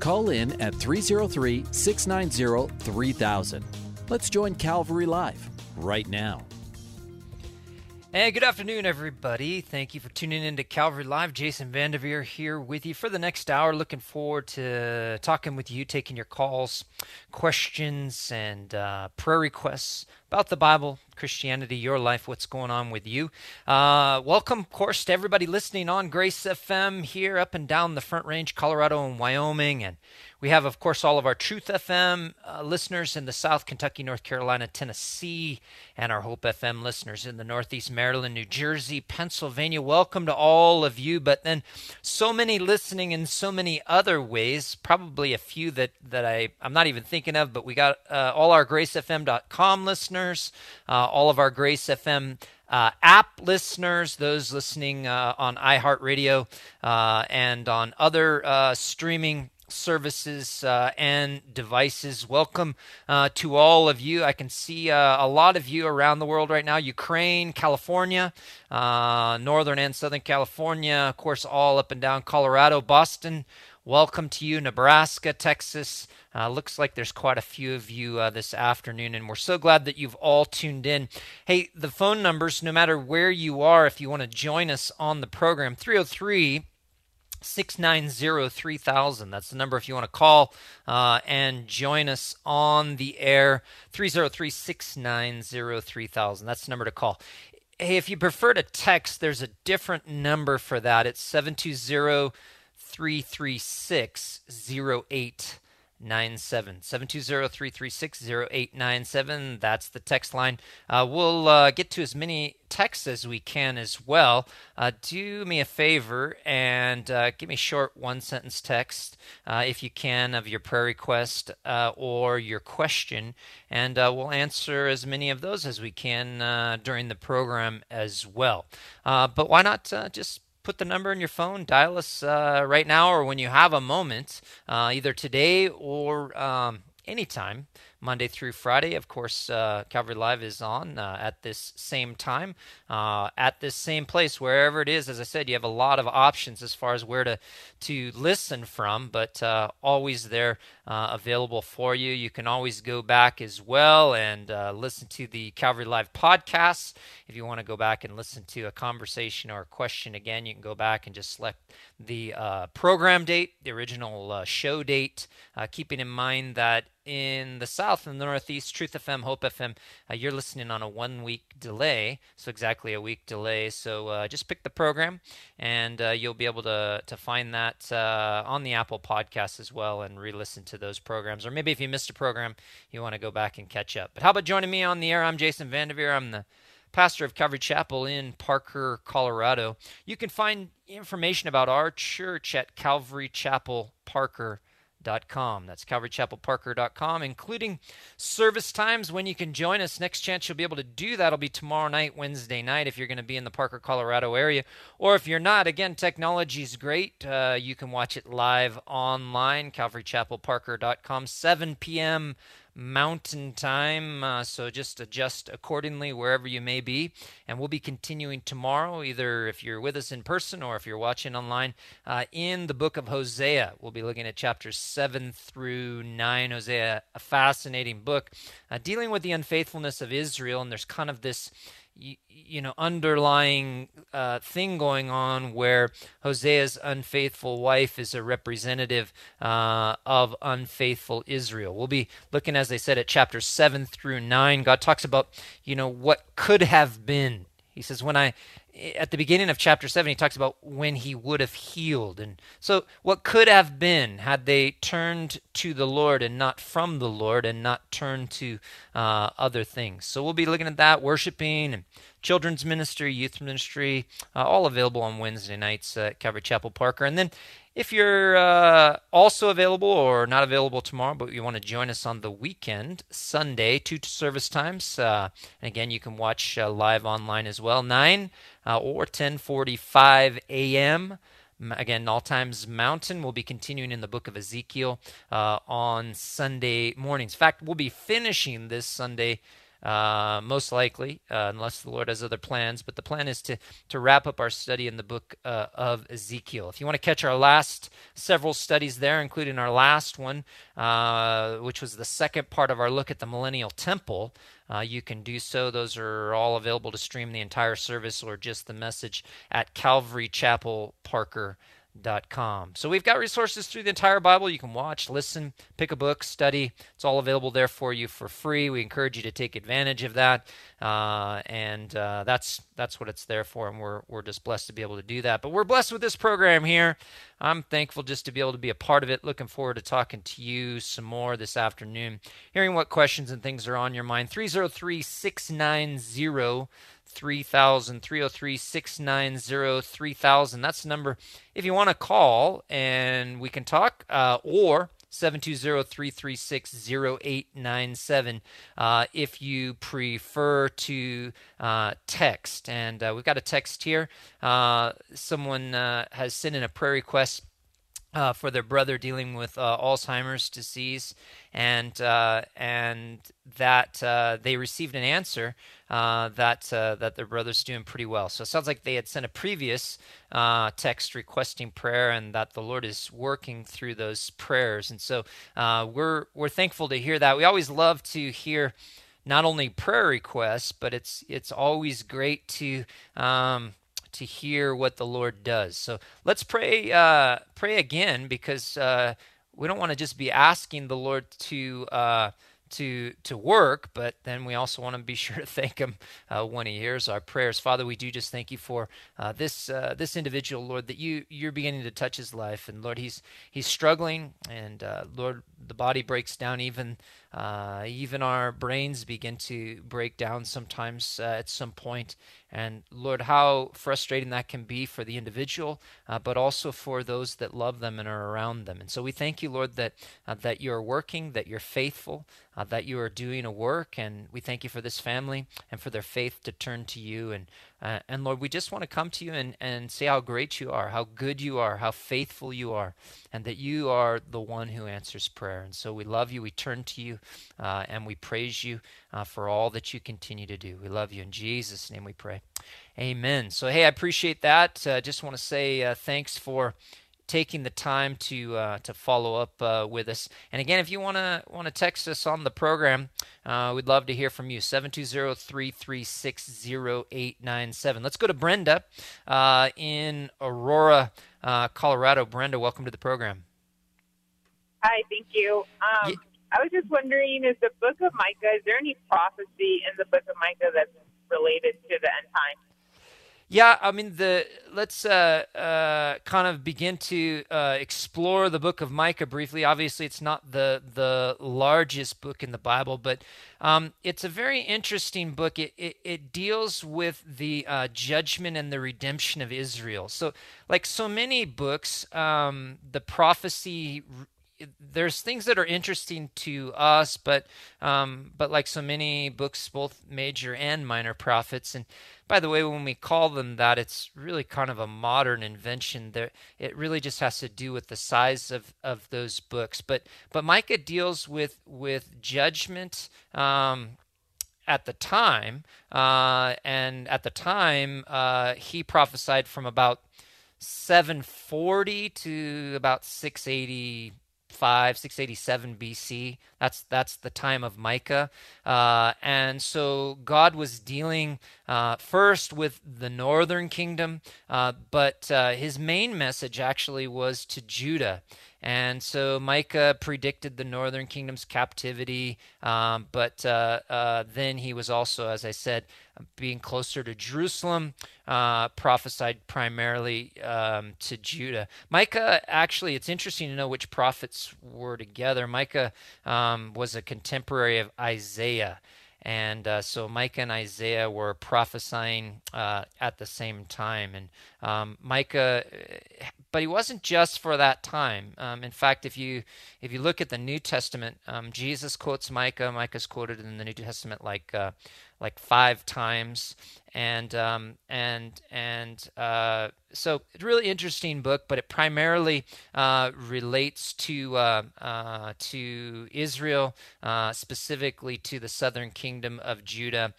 Call in at 303 690 3000. Let's join Calvary Live right now. Hey, good afternoon, everybody. Thank you for tuning in to Calvary Live. Jason Vandeveer here with you for the next hour. Looking forward to talking with you, taking your calls, questions, and uh, prayer requests about the Bible, Christianity, your life, what's going on with you. Uh, welcome, of course, to everybody listening on Grace FM here up and down the Front Range, Colorado and Wyoming, and we have, of course, all of our Truth FM uh, listeners in the South, Kentucky, North Carolina, Tennessee, and our Hope FM listeners in the Northeast, Maryland, New Jersey, Pennsylvania. Welcome to all of you. But then so many listening in so many other ways, probably a few that, that I, I'm not even thinking of, but we got uh, all our gracefm.com listeners, uh, all of our Grace FM uh, app listeners, those listening uh, on iHeartRadio uh, and on other uh, streaming services uh, and devices. Welcome uh, to all of you. I can see uh, a lot of you around the world right now Ukraine, California, uh, Northern and Southern California, of course, all up and down Colorado, Boston. Welcome to you, Nebraska, Texas. Uh, looks like there's quite a few of you uh, this afternoon, and we're so glad that you've all tuned in. Hey, the phone numbers, no matter where you are, if you want to join us on the program, 303 690 3000. That's the number if you want to call uh, and join us on the air. 303 690 3000. That's the number to call. Hey, if you prefer to text, there's a different number for that. It's 720 336 08 97 720-336-0897 that's the text line. Uh, we'll uh, get to as many texts as we can as well. Uh, do me a favor and uh, give me short one sentence text uh, if you can of your prayer request uh, or your question. And we'll answer as many of those as we can during the program as well. But why not just put the number in your phone, dial us uh, right now, or when you have a moment, uh, either today or um, anytime, Monday through Friday. Of course, uh, Calvary Live is on uh, at this same time, uh, at this same place, wherever it is. As I said, you have a lot of options as far as where to to listen from, but uh, always there uh, available for you. You can always go back as well and uh, listen to the Calvary Live podcasts. If you want to go back and listen to a conversation or a question again, you can go back and just select the program date, the original show date, keeping in mind that in the south and the northeast, Truth FM, Hope FM, uh, you're listening on a one week delay, so exactly a week delay. So uh, just pick the program, and uh, you'll be able to to find that uh, on the Apple Podcast as well, and re-listen to those programs. Or maybe if you missed a program, you want to go back and catch up. But how about joining me on the air? I'm Jason Vandeveer. I'm the pastor of Calvary Chapel in Parker, Colorado. You can find information about our church at Calvary Chapel Parker calvarychapelparker.com. That's calvarychapelparker.com, including service times when you can join us. Next chance you'll be able to do that will be tomorrow night, Wednesday night, if you're going to be in the Parker, Colorado area. Or if you're not, again, technology is great. Uh, you can watch it live online, calvarychapelparker.com, 7 p.m. Mountain Time. Uh, so just adjust accordingly wherever you may be. And we'll be continuing tomorrow, either if you're with us in person or if you're watching online, uh, in the book of Hosea. We'll be looking at chapters 7 through 9. Hosea, a fascinating book uh, dealing with the unfaithfulness of Israel. And there's kind of this you, you know underlying uh, thing going on where Hosea's unfaithful wife is a representative uh, of unfaithful Israel. We'll be looking, as I said, at chapters seven through nine. God talks about you know what could have been. He says, "When I at the beginning of chapter 7 he talks about when he would have healed. And so what could have been had they turned to the lord and not from the lord and not turned to uh, other things? So we'll be looking at that worshiping and children's ministry youth ministry uh, all available on wednesday nights at calvary chapel parker. And then if you're uh, also available or not available tomorrow, but you want to join us on the weekend, Sunday, two service times. Uh, and again, you can watch uh, live online as well, 9 uh, or 10:45 a.m. Again, all times mountain. We'll be continuing in the book of Ezekiel uh, on Sunday mornings. In fact, we'll be finishing this Sunday uh, most likely, uh, unless the Lord has other plans. But the plan is to to wrap up our study in the book uh, of Ezekiel. If you want to catch our last several studies there, including our last one, uh, which was the second part of our look at the Millennial Temple, uh, you can do so. Those are all available to stream the entire service or just the message at Calvary Chapel Parker Com. So we've got resources through the entire Bible. You can watch, listen, pick a book, study. It's all available there for you for free. We encourage you to take advantage of that, uh, and uh, that's that's what it's there for. And we're we're just blessed to be able to do that. But we're blessed with this program here. I'm thankful just to be able to be a part of it. Looking forward to talking to you some more this afternoon, hearing what questions and things are on your mind. 303 690 3000 303 690 3000 that's the number. If you want to call and we can talk uh, or 720-336-0897 uh, if you prefer to uh, text. And uh, we've got a text here. Uh, someone uh, has sent in a prayer request uh, for their brother dealing with uh, Alzheimer's disease, and uh, and that uh, they received an answer uh, that uh, that their brother's doing pretty well. So it sounds like they had sent a previous text requesting prayer, and that the Lord is working through those prayers. And so we're we're thankful to hear that. We always love to hear not only prayer requests, but it's it's always great to um, to hear what the Lord does. So let's pray uh, pray again because uh, we don't want to just be asking the Lord to uh, to to work, but then we also want to be sure to thank Him uh, when He hears our prayers. Father, we do just thank you for uh, this uh, this individual, Lord, that you you're beginning to touch his life, and Lord, he's he's struggling, and Lord, the body breaks down even uh, even our brains begin to break down sometimes uh, at some point. And Lord, how frustrating that can be for the individual, uh, but also for those that love them and are around them. And so we thank you, Lord, that uh, that you are working, that you're faithful, uh, that you are doing a work, and we thank you for this family and for their faith to turn to you. And uh, and Lord, we just want to come to you and, and say how great you are, how good you are, how faithful you are, and that you are the one who answers prayer. And so we love you, we turn to you, uh, and we praise you uh, for all that you continue to do. We love you. In Jesus' name we pray. Amen. So, hey, I appreciate that. Uh, just want to say uh, thanks for taking the time to uh, to follow up uh, with us. And again, if you want to want to text us on the program, uh, we'd love to hear from you. 720-336-0897. Let's go to Brenda uh, in Aurora, uh, Colorado. Brenda, welcome to the program. Hi, thank you. Um, yeah. I was just wondering, is the book of Micah, is there any prophecy in the book of Micah that's related to the end time? Yeah, I mean the let's uh, uh, kind of begin to uh, explore the book of Micah briefly. Obviously, it's not the the largest book in the Bible, but um, it's a very interesting book. It it, it deals with the uh, judgment and the redemption of Israel. So, like so many books, um, the prophecy there's things that are interesting to us, but um, but like so many books, both major and minor prophets. And by the way, when we call them that, it's really kind of a modern invention. There, it really just has to do with the size of, of those books. But but Micah deals with with judgment. Um, at the time, uh, and at the time, uh, he prophesied from about 740 to about 680 685, 687 BC. That's that's the time of Micah, uh, and so God was dealing uh, first with the northern kingdom, uh, but uh, his main message actually was to Judah. And so Micah predicted the northern kingdom's captivity, um, but uh, uh, then he was also, as I said, being closer to Jerusalem, uh, prophesied primarily um, to Judah. Micah, actually, it's interesting to know which prophets were together. Micah um, was a contemporary of Isaiah. and uh, so Micah and Isaiah were prophesying uh, at the same time. And um, Micah, but he wasn't just for that time. Um, in fact, if you if you look at the New Testament, um, Jesus quotes Micah. Micah's quoted in the New Testament like uh, like five times, and um, and and uh, so really interesting book, but it primarily uh, relates to uh, uh to Israel, uh, specifically to the southern kingdom of Judah,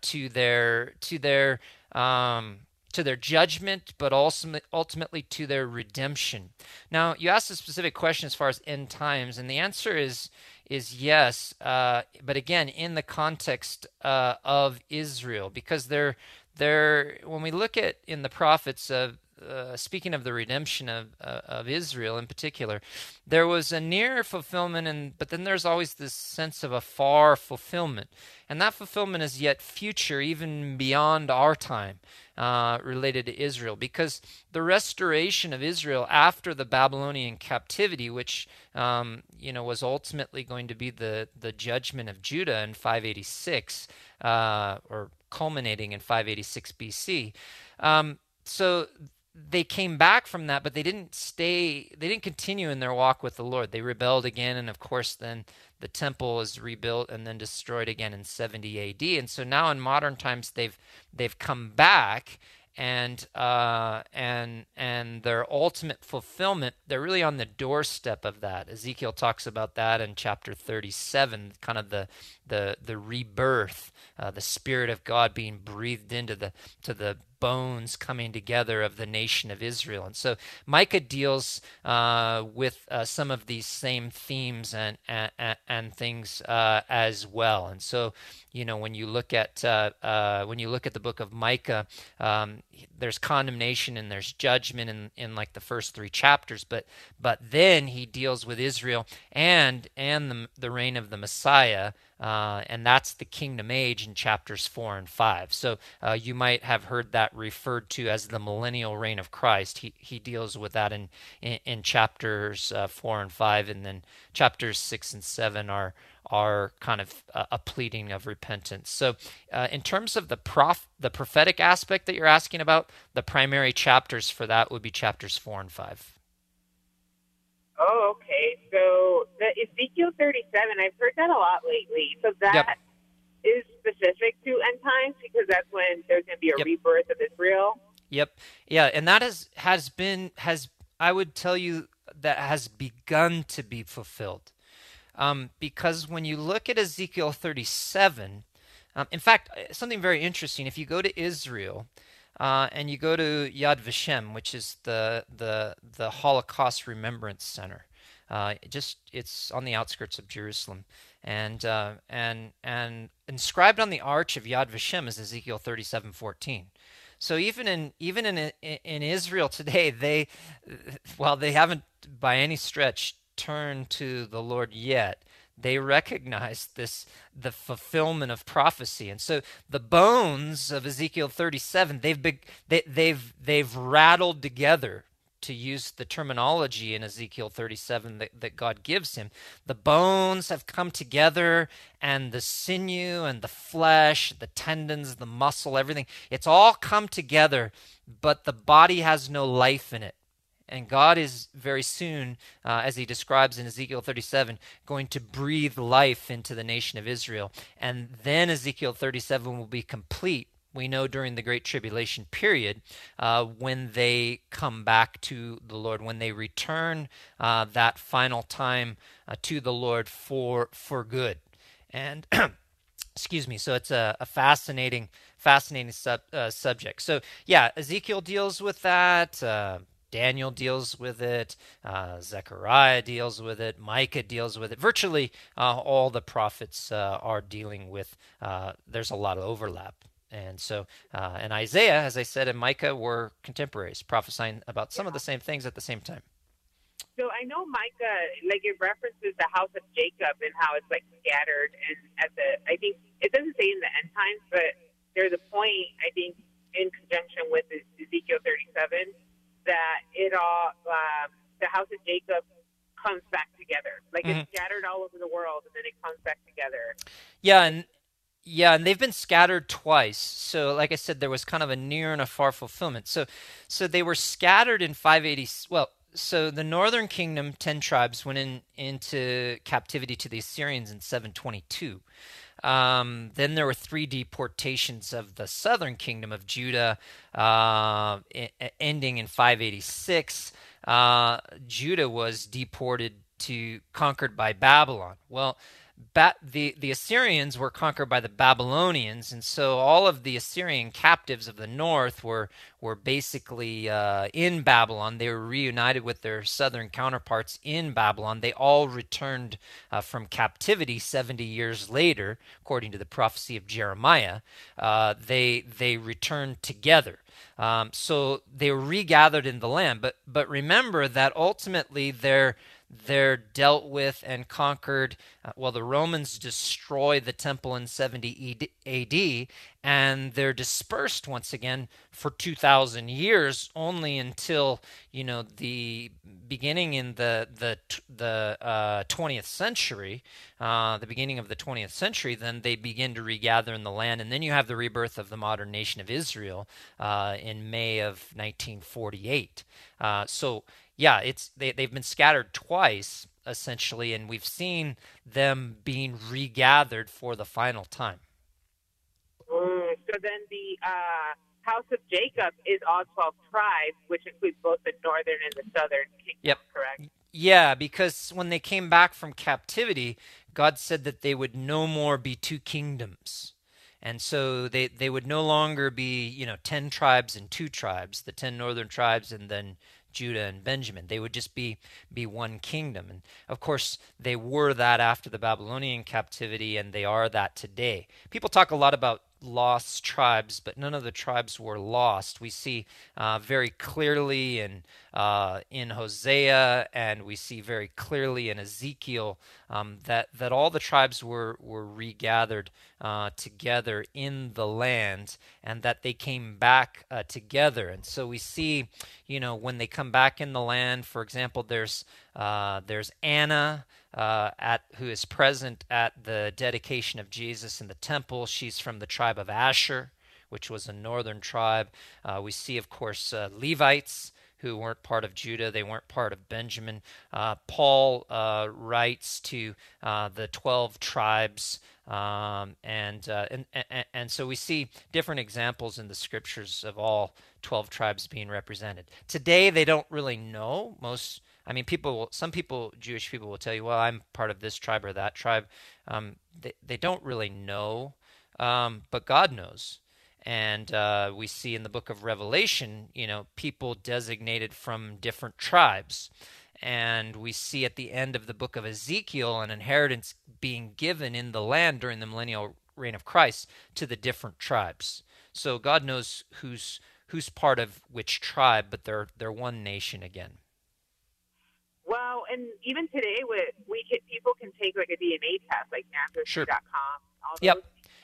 to their to their um, to their judgment, but also ultimately to their redemption. Now, you asked a specific question as far as end times, and the answer is is yes, uh, but again, in the context uh, of Israel, because they're they're when we look at in the prophets of uh, speaking of the redemption of uh, of Israel in particular, there was a near fulfillment, and but then there's always this sense of a far fulfillment, and that fulfillment is yet future, even beyond our time, uh, related to Israel, because the restoration of Israel after the Babylonian captivity, which um, you know was ultimately going to be the the judgment of Judah in 586, uh, or culminating in 586 BC. Um, so they came back from that, but they didn't stay, they didn't continue in their walk with the Lord. They rebelled again, and of course, then the temple is rebuilt and then destroyed again in 70 AD. And so now in modern times, they've they've come back and uh, and and their ultimate fulfillment they're really on the doorstep of that ezekiel talks about that in chapter 37 kind of the the the rebirth uh, the spirit of god being breathed into the to the bones coming together of the nation of Israel. And so Micah deals uh, with uh, some of these same themes and, and, and things uh, as well. And so, you know, when you look at uh, uh, when you look at the book of Micah, um, there's condemnation and there's judgment in, in like the first three chapters, but but then he deals with Israel and and the, the reign of the Messiah. Uh, and that's the kingdom age in chapters 4 and 5. So uh, you might have heard that referred to as the millennial reign of Christ. He, he deals with that in, in, in chapters uh, 4 and 5, and then chapters 6 and 7 are, are kind of a, pleading of repentance. So, uh, in terms of the prof, the prophetic aspect that you're asking about, the primary chapters for that would be chapters 4 and 5. Oh, okay. So the Ezekiel 37, I've heard that a lot lately. So that yep. is specific to end times because that's when there's going to be a yep. rebirth of Israel. Yep. Yeah, and that has has been has I would tell you that has begun to be fulfilled. Um, because when you look at Ezekiel 37, um, in fact, something very interesting. If you go to Israel, uh, and you go to Yad Vashem, which is the the the Holocaust Remembrance Center. Uh, just it's on the outskirts of Jerusalem, and uh, and and inscribed on the arch of Yad Vashem is Ezekiel thirty seven fourteen. So even in even in in Israel today, they while they haven't by any stretch turned to the Lord yet, they recognize this the fulfillment of prophecy. And so the bones of ezekiel 37 they've been, they, they've they've rattled together to use the terminology in ezekiel 37 that, that god gives him. The bones have come together and the sinew and the flesh the tendons the muscle everything it's all come together but the body has no life in it and God is very soon, uh, as he describes in Ezekiel 37, going to breathe life into the nation of Israel. And then Ezekiel 37 will be complete. We know during the Great Tribulation period, uh, when they come back to the Lord, when they return uh, that final time uh, to the Lord for for good. And excuse me. So it's a, a fascinating, fascinating sub, uh, subject. So yeah, Ezekiel deals with that. Uh, Daniel deals with it, uh, Zechariah deals with it, Micah deals with it. Virtually uh, all the prophets uh, are dealing with. Uh, there's a lot of overlap, and so uh, and Isaiah, as I said, and Micah were contemporaries, prophesying about some of the same things at the same time. So I know Micah, like it references the house of Jacob and how it's like scattered, and at the I think it doesn't say in the end times, but there's a point I think in conjunction with Ezekiel 37 that it all um, the house of Jacob comes back together. Like mm-hmm. it's scattered all over the world, and then it comes back together. Yeah, and Yeah, and they've been scattered twice. So, like I said, there was kind of a near and a far fulfillment. So, so they were scattered in 580. Well, so the northern kingdom, ten tribes, went in into captivity to the Assyrians in 722. Um, then there were three deportations of the southern kingdom of Judah, uh, ending in 586. Uh, Judah was deported to conquered by Babylon. Well, ba- the the Assyrians were conquered by the Babylonians, and so all of the Assyrian captives of the north were were basically uh, in Babylon. They were reunited with their southern counterparts in Babylon. They all returned uh, from captivity 70 years later, according to the prophecy of Jeremiah. Uh, they they returned together. Um, so they were regathered in the land. But but remember that ultimately their they're dealt with and conquered. Uh, well, the Romans destroy the temple in 70 AD, and they're dispersed once again for 2,000 years, only until you know the beginning in the the the uh, 20th century, uh, the beginning of the 20th century. Then they begin to regather in the land, and then you have the rebirth of the modern nation of Israel uh, in May of 1948. Uh, so yeah, it's they they've been scattered twice essentially, and we've seen them being regathered for the final time. Mm, so then the uh, house of Jacob is all twelve tribes, which includes both the northern and the southern kingdom. Yep. Correct. Yeah, because when they came back from captivity, God said that they would no more be two kingdoms. And so they, they would no longer be, you know, 10 tribes and two tribes, the 10 northern tribes and then Judah and Benjamin. They would just be be one kingdom. And of course, they were that after the Babylonian captivity and they are that today. People talk a lot about lost tribes, but none of the tribes were lost. We see uh, very clearly in uh, in Hosea, and we see very clearly in Ezekiel um, that that all the tribes were were regathered uh, together in the land, and that they came back uh, together. And so we see, you know, when they come back in the land, for example, there's uh, there's Anna uh, at who is present at the dedication of Jesus in the temple. She's from the tribe of Asher, which was a northern tribe. Uh, we see, of course, uh, Levites who weren't part of Judah, they weren't part of Benjamin. Uh, Paul uh, writes to uh, the 12 tribes. Um, and, and, and and so we see different examples in the scriptures of all 12 tribes being represented. Today they don't really know. Most I mean, people, some people, Jewish people will tell you, well, I'm part of this tribe or that tribe. Um, they, they don't really know, um, but God knows. And uh, we see in the book of Revelation, you know, people designated from different tribes. And we see at the end of the book of Ezekiel an inheritance being given in the land during the millennial reign of Christ to the different tribes. So God knows who's who's part of which tribe, but they're they're one nation again. Well, and even today, with we can, people can take like a DNA test, like Ancestry.com. Sure. All those. Yep.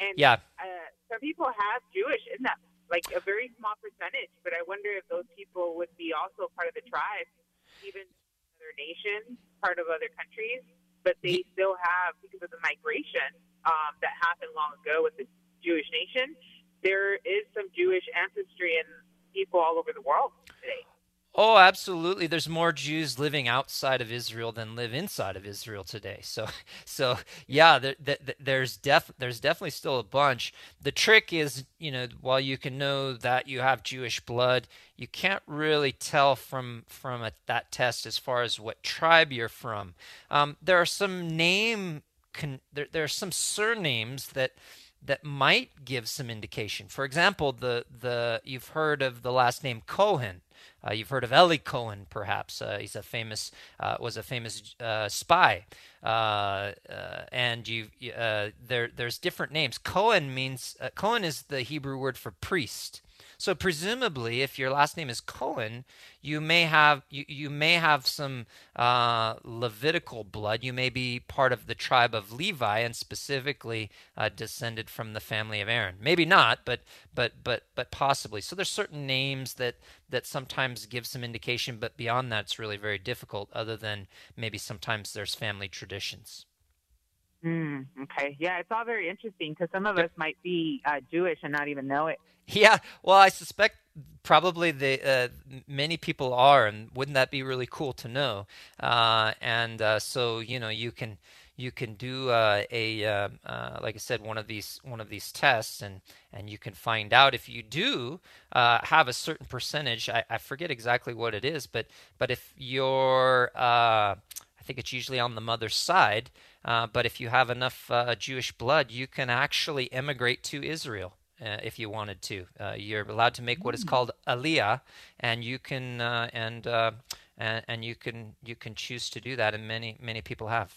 And yeah. Uh, some people have Jewish in them, like a very small percentage. But I wonder if those people would be also part of the tribe, even other nations, part of other countries, but they still have because of the migration um, that happened long ago with the Jewish nation. There is some Jewish ancestry in people all over the world today. Oh, absolutely. There's more Jews living outside of Israel than live inside of Israel today. So, so yeah, there, there, there's def, there's definitely still a bunch. The trick is, you know, while you can know that you have Jewish blood, you can't really tell from from a, that test as far as what tribe you're from. Um, there are some name, con, there, there are some surnames that that might give some indication. For example, the the you've heard of the last name Cohen. Uh, you've heard of Eli Cohen, perhaps. Uh, he's a famous uh, was a famous uh, spy, uh, uh, and you there there's different names. Cohen means Cohen is the Hebrew word for priest. So presumably, if your last name is Cohen, you may have you, you may have some uh, Levitical blood. You may be part of the tribe of Levi and specifically uh, descended from the family of Aaron. Maybe not, but but but but possibly. So there's certain names that that sometimes give some indication, but beyond that, it's really very difficult. Other than maybe sometimes there's family traditions. Mm, okay. Yeah, it's all very interesting because some of us might be uh, Jewish and not even know it. Yeah. Well, I suspect probably the uh, many people are, and wouldn't that be really cool to know? Uh, and uh, so you know, you can you can do uh, a uh, uh, like I said one of these one of these tests and and you can find out if you do uh, have a certain percentage I, I, forget exactly what it is but but if you're uh, think it's usually on the mother's side uh, but if you have enough uh, Jewish blood you can actually emigrate to Israel uh, if you wanted to uh, you're allowed to make what is hmm. called aliyah and you can and and, and you can you can choose to do that and many many people have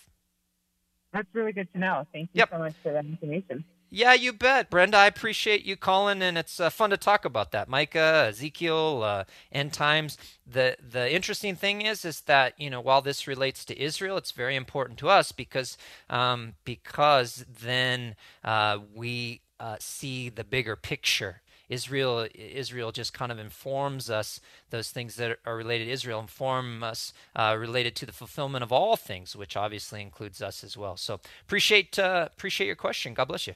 that's really good to know. Thank you yep. so much for that information. Yeah, you bet, Brenda. I appreciate you calling, and it's uh, fun to talk about that. Micah, Ezekiel, uh, end times. The the interesting thing is, is that you know while this relates to Israel, it's very important to us because um, because then uh, we uh, see the bigger picture. Israel Israel just kind of informs us those things that are related to Israel inform us uh, related to the fulfillment of all things, which obviously includes us as well. So appreciate uh, appreciate your question. God bless you.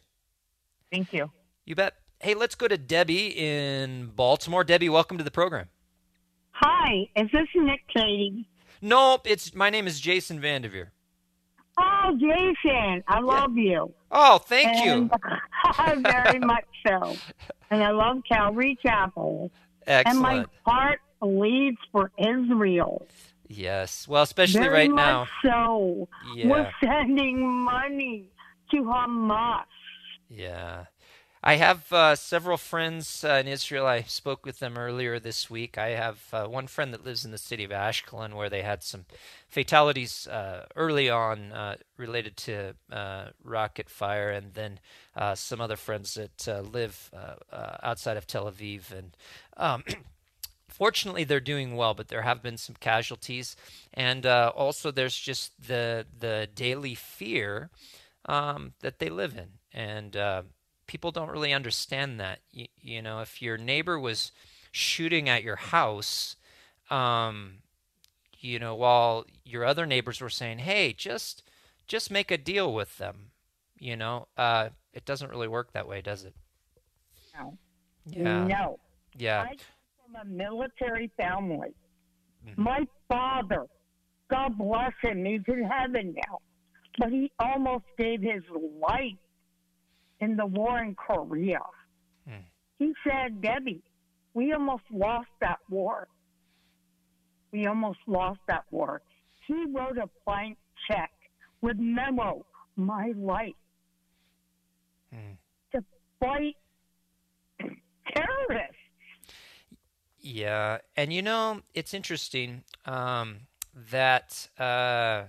Thank you. You bet. Hey, let's go to Debbie in Baltimore. Debbie, welcome to the program. Hi, is this Nick Cady? Nope, it's my name is Jason Vandeveer. Oh, Jason, I love you. Oh, thank and, you. very much so. And I love Calvary Chapel. Excellent. And my heart bleeds for Israel. Yes. Well, especially very right much now. So yeah. we're sending money to Hamas. Yeah. I have uh, several friends uh, in Israel. I spoke with them earlier this week. I have uh, one friend that lives in the city of Ashkelon where they had some fatalities uh, early on uh, related to uh, rocket fire, and then some other friends that live outside of Tel Aviv. And um, fortunately, they're doing well, but there have been some casualties, and also there's just the the daily fear um, that they live in, and people don't really understand that. You, you know, if your neighbor was shooting at your house, um, you know, while your other neighbors were saying, "Hey, just just make a deal with them," you know, uh, it doesn't really work that way, does it? No. Yeah. No. Yeah. I come from a military family. Mm-hmm. My father, God bless him, he's in heaven now, but he almost gave his life in the war in Korea. Hmm. He said, Debbie, we almost lost that war. We almost lost that war. He wrote a blank check with memo, my life, hmm. to fight terrorists. Yeah, and you know, it's interesting um, that. Uh,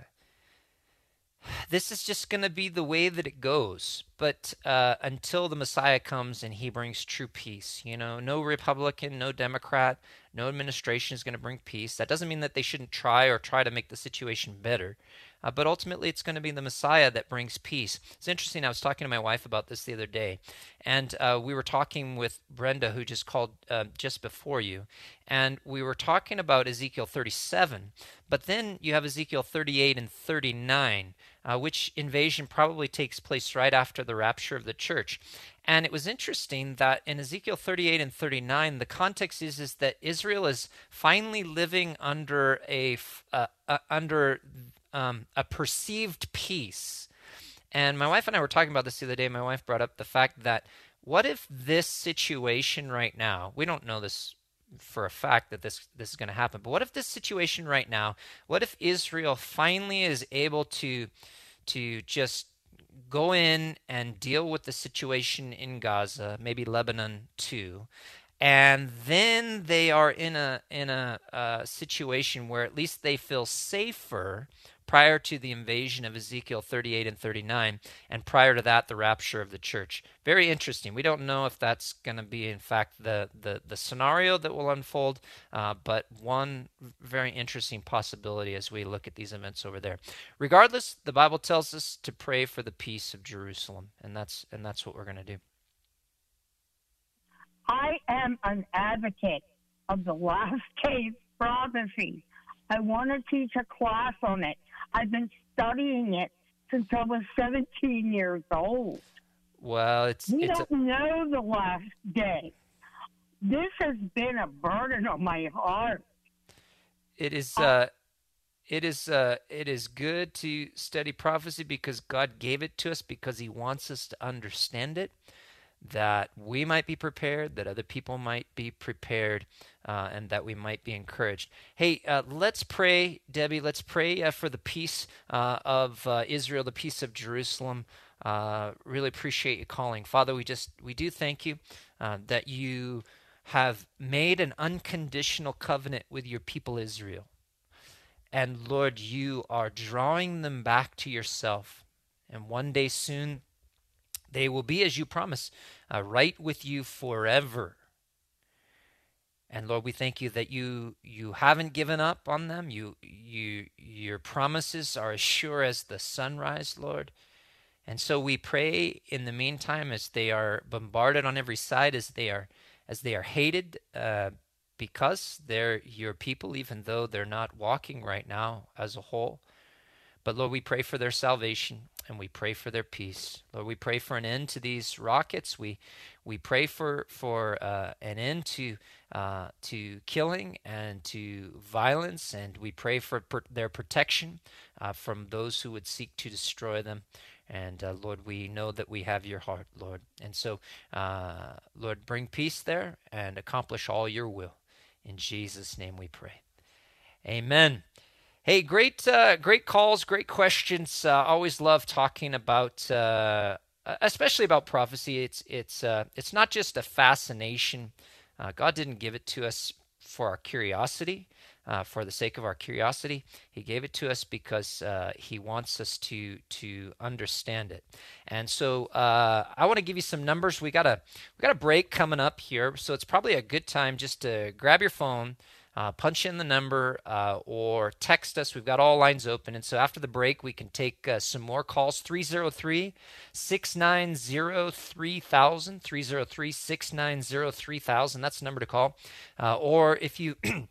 this is just going to be the way that it goes. But uh, until the Messiah comes and he brings true peace, you know, no Republican, no Democrat, no administration is going to bring peace. That doesn't mean that they shouldn't try or try to make the situation better. Uh, but ultimately, it's going to be the Messiah that brings peace. It's interesting. I was talking to my wife about this the other day, and uh, we were talking with Brenda, who just called uh, just before you, and we were talking about Ezekiel 37. But then you have Ezekiel 38 and 39, uh, which invasion probably takes place right after the rapture of the church. And it was interesting that in Ezekiel 38 and 39, the context is, is that Israel is finally living under a uh, uh, under um, a perceived peace. And my wife and I were talking about this the other day. My wife brought up the fact that what if this situation right now, we don't know this for a fact that this this is going to happen, but what if this situation right now, what if Israel finally is able to to just go in and deal with the situation in Gaza, maybe Lebanon too, and then they are in a in a, a situation where at least they feel safer prior to the invasion of Ezekiel 38 and 39, and prior to that, the rapture of the church. Very interesting. We don't know if that's going to be, in fact, the, the, the scenario that will unfold, uh, but one very interesting possibility as we look at these events over there. Regardless, the Bible tells us to pray for the peace of Jerusalem, and that's and that's what we're going to do. I am an advocate of the last case prophecy. I want to teach a class on it. I've been studying it since I was 17 years old. Well, it's We it's don't know the last day. This has been a burden on my heart. it is uh it is uh it is good to study prophecy because God gave it to us because he wants us to understand it that we might be prepared that other people might be prepared uh, and that we might be encouraged hey uh, let's pray debbie let's pray uh, for the peace uh, of uh, israel the peace of jerusalem uh, really appreciate you calling father we just we do thank you that you have made an unconditional covenant with your people israel and Lord, you are drawing them back to yourself. And one day soon, they will be, as you promise, right with you forever. And Lord, we thank you that you you haven't given up on them. You you your promises are as sure as the sunrise, Lord. And so we pray in the meantime as they are bombarded on every side, as they are as they are hated uh, because they're your people, even though they're not walking right now as a whole. But Lord, we pray for their salvation and we pray for their peace. Lord, we pray for an end to these rockets. We we pray for for uh, an end to uh, to killing and to violence, and we pray for per- their protection uh, from those who would seek to destroy them. And uh, Lord, we know that we have your heart, Lord. And so, uh, Lord, bring peace there and accomplish all your will. In Jesus' name we pray. Amen. Hey, great, uh, great calls, great questions. Always love talking about, especially about prophecy. It's it's it's not just a fascination. Uh, God didn't give it to us for our curiosity, uh, for the sake of our curiosity. He gave it to us because uh, He wants us to to understand it. And so uh, I want to give you some numbers. We got a we got a break coming up here, so it's probably a good time just to grab your phone. Uh, punch in the number uh, or text us. We've got all lines open. And so after the break, we can take uh, some more calls 303 690 3000. 303 690 3000. That's the number to call. Uh, or if you.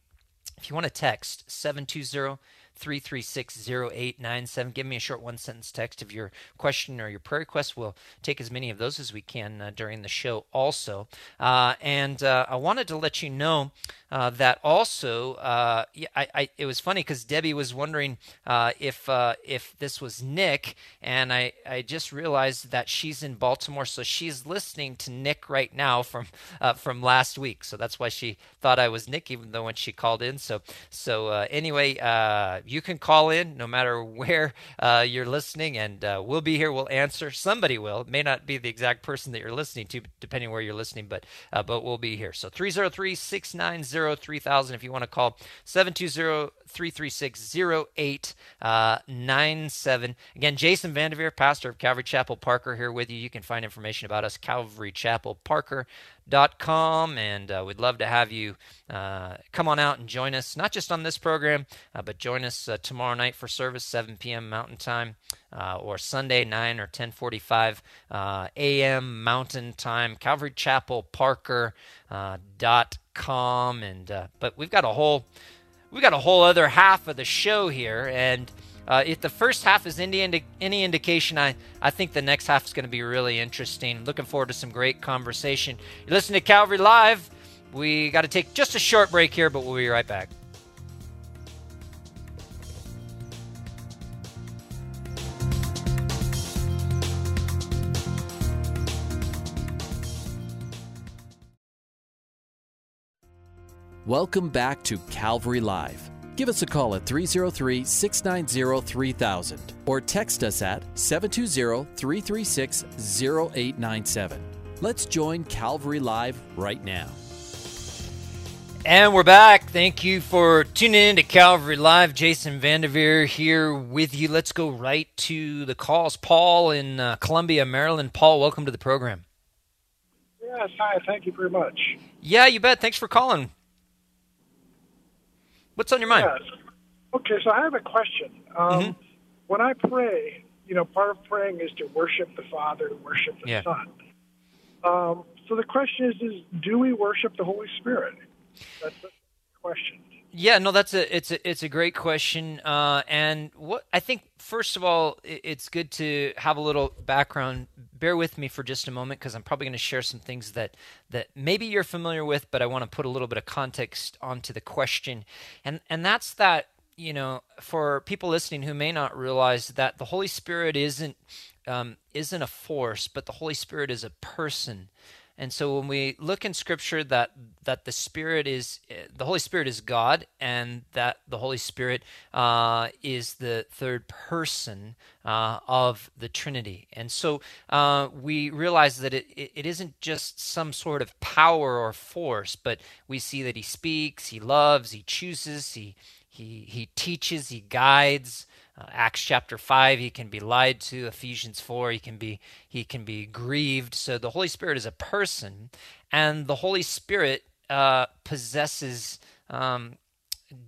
If you want to text 720 336 0897, give me a short one sentence text of your question or your prayer request. We'll take as many of those as we can uh, during the show, also. Uh, and uh, I wanted to let you know uh, that also, uh, I, I, it was funny because Debbie was wondering uh, if if this was Nick, and I, I just realized that she's in Baltimore, so she's listening to Nick right now from from last week. So that's why she thought I was Nick, even though when she called in. So so anyway you can call in no matter where uh, you're listening, and uh, we'll be here. We'll answer. Somebody will. It may not be the exact person that you're listening to, depending where you're listening, but uh, but we'll be here. So 303 690 3000 if you want to call 720 336 0897. Again, Jason Vandeveer, pastor of Calvary Chapel Parker, here with you. You can find information about us, Calvary Chapel com, and uh, we'd love to have you uh, come on out and join us, not just on this program, uh, but join us uh, tomorrow night for service, 7 p.m. Mountain Time, uh, or Sunday, 9 or 10:45 uh, a.m. Mountain Time. Calvary Chapel Parker dot com, and but we've got a whole we got a whole other half of the show here, and. Uh, if the first half is any, indi- any indication, I, I think the next half is going to be really interesting. Looking forward to some great conversation. You're listening to Calvary Live. We got to take just a short break here, but we'll be right back. Welcome back to Calvary Live. Give us a call at 303 690 3000 or text us at 720 336 0897. Let's join Calvary Live right now. And we're back. Thank you for tuning in to Calvary Live. Jason Vandeveer here with you. Let's go right to the calls. Paul in uh, Columbia, Maryland. Paul, welcome to the program. Yes, hi. Thank you very much. Yeah, you bet. Thanks for calling. What's on your mind? Yes. Okay, so I have a question. Um, Mhm. When I pray, you know, part of praying is to worship the Father, to worship the Yeah. Son. Um, so the question is, is do we worship the Holy Spirit? That's the question. Yeah, no, that's a it's a it's a great question, uh, and what I think first of all, it's good to have a little background. Bear with me for just a moment because I'm probably going to share some things that that maybe you're familiar with, but I want to put a little bit of context onto the question, and and that's that you know for people listening who may not realize that the Holy Spirit isn't um, isn't a force, but the Holy Spirit is a person. And so when we look in Scripture that that the Spirit is the Holy Spirit is God, and that the Holy Spirit uh, is the third person uh, of the Trinity, and so uh, we realize that it, it isn't just some sort of power or force, but we see that He speaks, He loves, He chooses, He he He teaches, He guides uh, Acts chapter 5 he can be lied to. Ephesians 4 he can be he can be grieved. So the Holy Spirit is a person and the Holy Spirit uh, possesses um,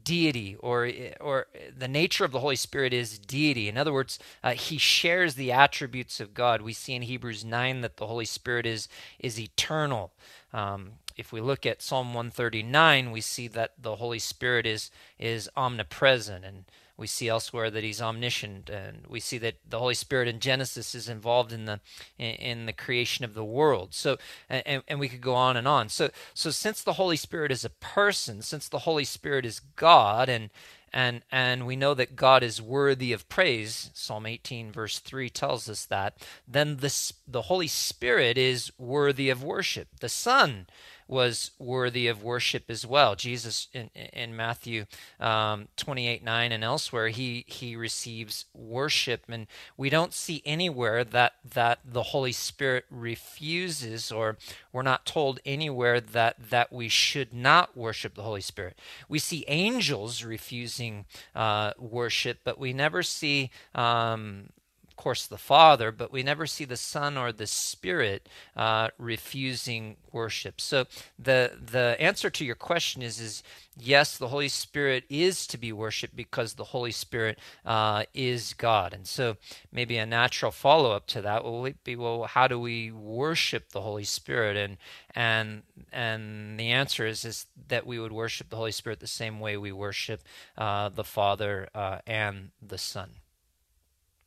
deity or or the nature of the Holy Spirit is deity. In other words uh, he shares the attributes of God. We see in Hebrews 9 that the Holy Spirit is is eternal. Um, if we look at Psalm 139 we see that the Holy Spirit is is omnipresent and we see elsewhere that he's omniscient, and we see that the Holy Spirit in Genesis is involved in the in the creation of the world. So, and, and we could go on and on. So, so since the Holy Spirit is a person, since the Holy Spirit is God, and and and we know that God is worthy of praise. Psalm 18 verse 3 tells us that. Then the the Holy Spirit is worthy of worship. The Son was worthy of worship as well. Jesus in, in Matthew um, 28 9 and elsewhere, he, he receives worship. And we don't see anywhere that, that the Holy Spirit refuses, or we're not told anywhere that, that we should not worship the Holy Spirit. We see angels refusing uh, worship, but we never see um, course, the Father, but we never see the Son or the Spirit uh, refusing worship. So the the answer to your question is is yes, the Holy Spirit is to be worshipped because the Holy Spirit uh, is God. And so maybe a natural follow up to that will be well, how do we worship the Holy Spirit? And and and the answer is is that we would worship the Holy Spirit the same way we worship uh, the Father uh, and the Son.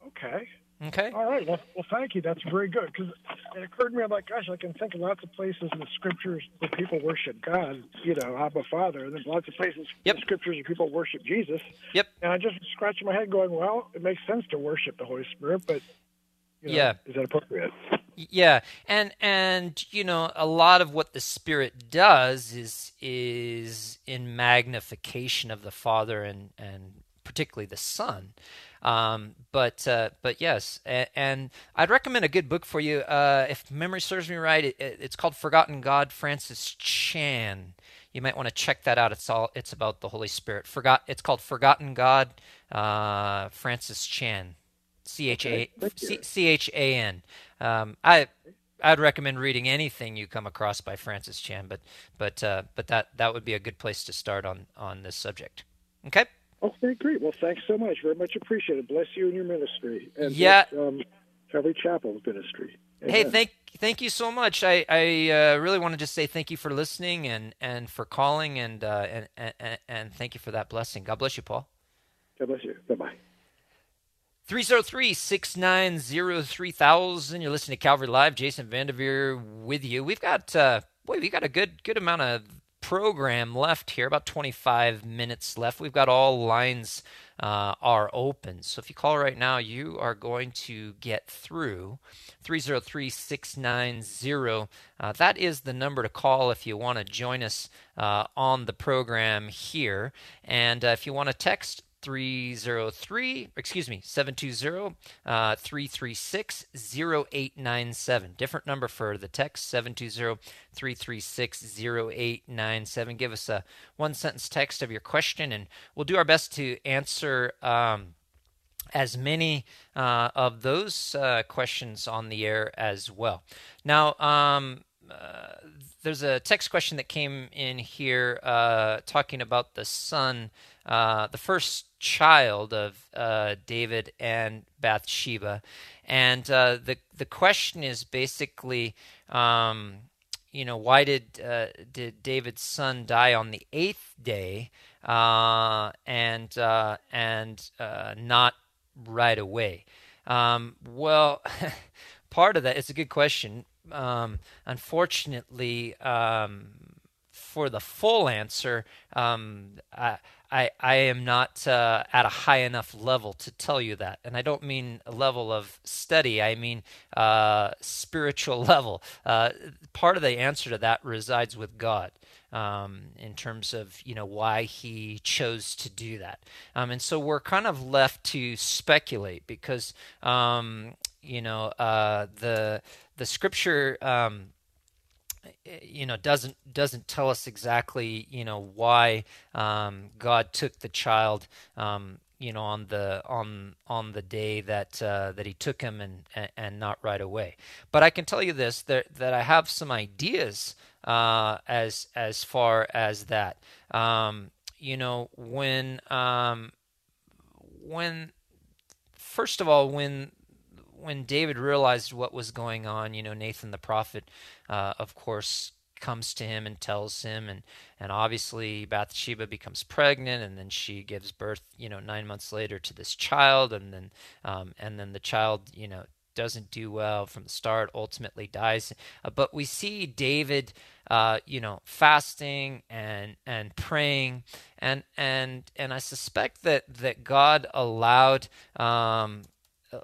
Okay. Okay. All right. Well, well thank you. That's very good because it occurred to me. I'm like, gosh, I can think of lots of places in the scriptures where people worship God, you know, Abba Father, and then lots of places yep. in the scriptures where people worship Jesus. Yep. And I just scratching my head, going, well, it makes sense to worship the Holy Spirit, but you know, yeah, is that appropriate? Yeah, and and you know a lot of what the Spirit does is is in magnification of the Father and and particularly the Son. Um, but uh, but yes, and, and, I'd recommend a good book for you. Uh, if memory serves me right, it, it's called Forgotten God, Francis Chan. You might want to check that out. It's all it's about the Holy Spirit. Forgot. It's called Forgotten God, uh, Francis Chan, C H A C H A N. Um, I I'd recommend reading anything you come across by Francis Chan, but but uh, but that that would be a good place to start on on this subject. Okay. Okay, great. Well, thanks so much. Very much appreciated. Bless you and your ministry. And yeah. Bless, um, Calvary Chapel's ministry. Amen. Hey, thank thank you so much. I I uh, really want to just say thank you for listening and and for calling and uh, and, and and thank you for that blessing. God bless you, Paul. God bless you. Bye bye. 303 690 3000. You're listening to Calvary Live. Jason Vandeveer with you. We've got, uh, boy, we've got a good good amount of program left here, about 25 minutes left. We've got all lines uh, are open. So if you call right now, you are going to get through 303 690. Uh, that is the number to call if you want to join us uh, on the program here. And uh, if you want to text, 303, excuse me, 720 uh, 336 0897. Different number for the text 720 336 0897. Give us a one sentence text of your question, and we'll do our best to answer. Um, as many uh, of those uh, questions on the air as well. Now, um, uh, there's a text question that came in here uh, talking about the son, uh, the first child of uh, David and Bathsheba, and uh, the the question is basically, um, you know, why did uh, did David's son die on the eighth day uh, and and not right away? Um, well, part of that is a good question. Um, unfortunately, um, for the full answer, um, I, I, I am not uh, at a high enough level to tell you that. And I don't mean a level of study, I mean uh, spiritual level. Uh, part of the answer to that resides with God. Um, in terms of you know why he chose to do that, um, and so we're kind of left to speculate because um, you know uh, the the scripture um, you know doesn't doesn't tell us exactly you know why um, God took the child um, you know on the on on the day that uh, that he took him and, and, not right away. But I can tell you this that that I have some ideas uh, as as far as that. Um, you know when um, when first of all when when David realized what was going on, you know, Nathan the prophet, uh, of course, comes to him and tells him, and and obviously Bathsheba becomes pregnant, and then she gives birth, you know, nine months later to this child, and then um, and then the child, you know, doesn't do well from the start, ultimately dies. Uh, but we see David, uh, you know, fasting and and praying, and and and I suspect that that God allowed um,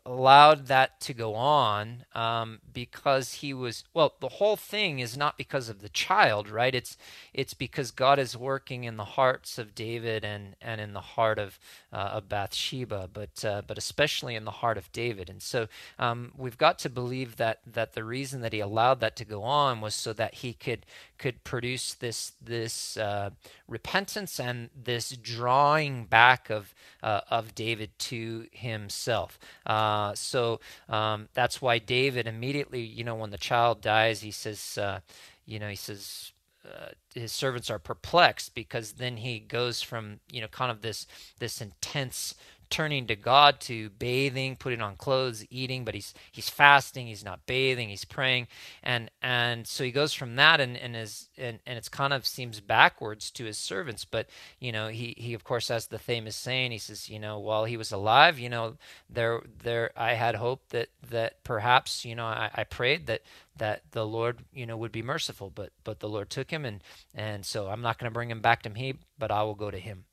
allowed that to go on um, because he was well the whole thing is not because of the child right? It's it's because god is working in the hearts of david and and in the heart of uh, of bathsheba but uh, but especially in the heart of david. And so um, we've got to believe that that the reason that he allowed that to go on was so that he could could produce this this uh, repentance and this drawing back of uh, of david to himself. Uh, so um, that's why David immediately, you know, when the child dies, he says, uh, you know, he says, uh, his servants are perplexed because then he goes from you know kind of this this intense turning to God to bathing, putting on clothes, eating, but he's he's fasting, he's not bathing, he's praying, and and so he goes from that and and is and, and it's kind of seems backwards to his servants, but you know he he of course has the famous saying he says you know while he was alive you know there there I had hope that that perhaps you know I, I prayed that that the Lord, you know, would be merciful, but but the Lord took him, and and so I'm not going to bring him back to me, but I will go to him.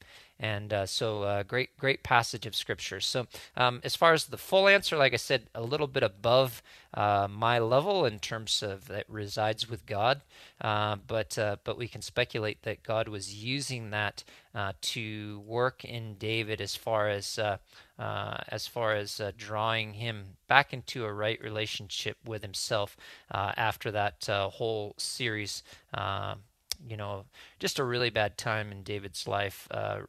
And uh, so, uh, great, great passage of scripture. So, um, as far as the full answer, like I said, a little bit above uh, my level in terms of that resides with God, uh, but uh, but we can speculate that God was using that uh, to work in David as far as as far as drawing him back into a right relationship with Himself after that whole series you know, just a really bad time in David's life. Uh,